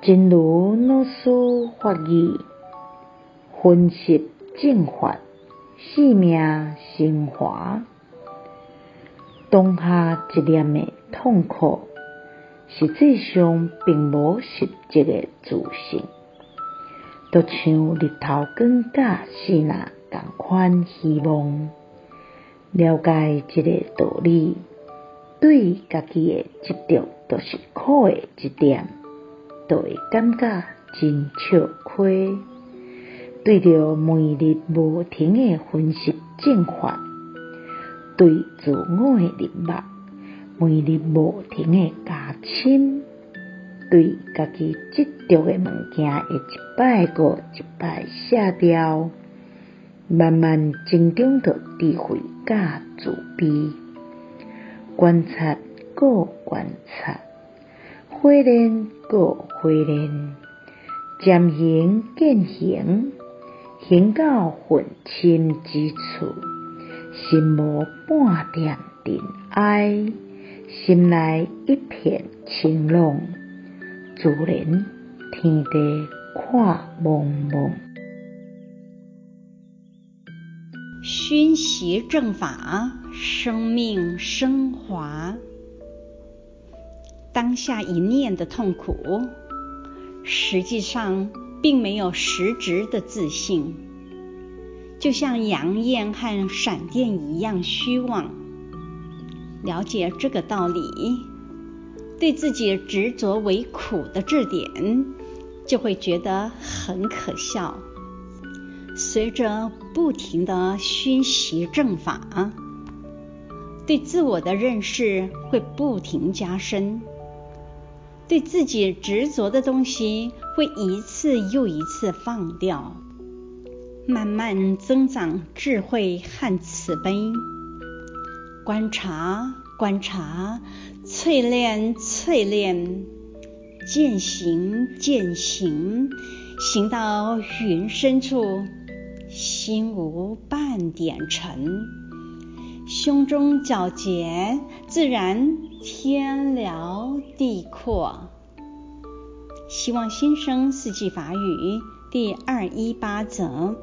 真如老师法语，分析正法，生命升华。当下一念的痛苦，实际上并无实质的自信，就像日头光甲是那同款虚妄。了解这个道理，对家己的执着就是苦的一点，就会感觉真笑亏。对着每日无停的分析进化，对自我的认识，每日无停的加深，对家己执着的物件会一摆过一摆卸掉，慢慢增长着智慧甲慈悲，观察过观察。火炼过火炼，渐行渐行，行到愤亲之处，心无半点尘埃，心内一片清朗，自然天地看茫茫。熏习正法，生命升华。当下一念的痛苦，实际上并没有实质的自信，就像阳焰和闪电一样虚妄。了解这个道理，对自己执着为苦的这点，就会觉得很可笑。随着不停的熏习正法，对自我的认识会不停加深。对自己执着的东西，会一次又一次放掉，慢慢增长智慧和慈悲。观察，观察，淬炼，淬炼，渐行，渐行，行到云深处，心无半点尘，胸中皎洁，自然。天辽地阔，希望新生四季法语第二一八则。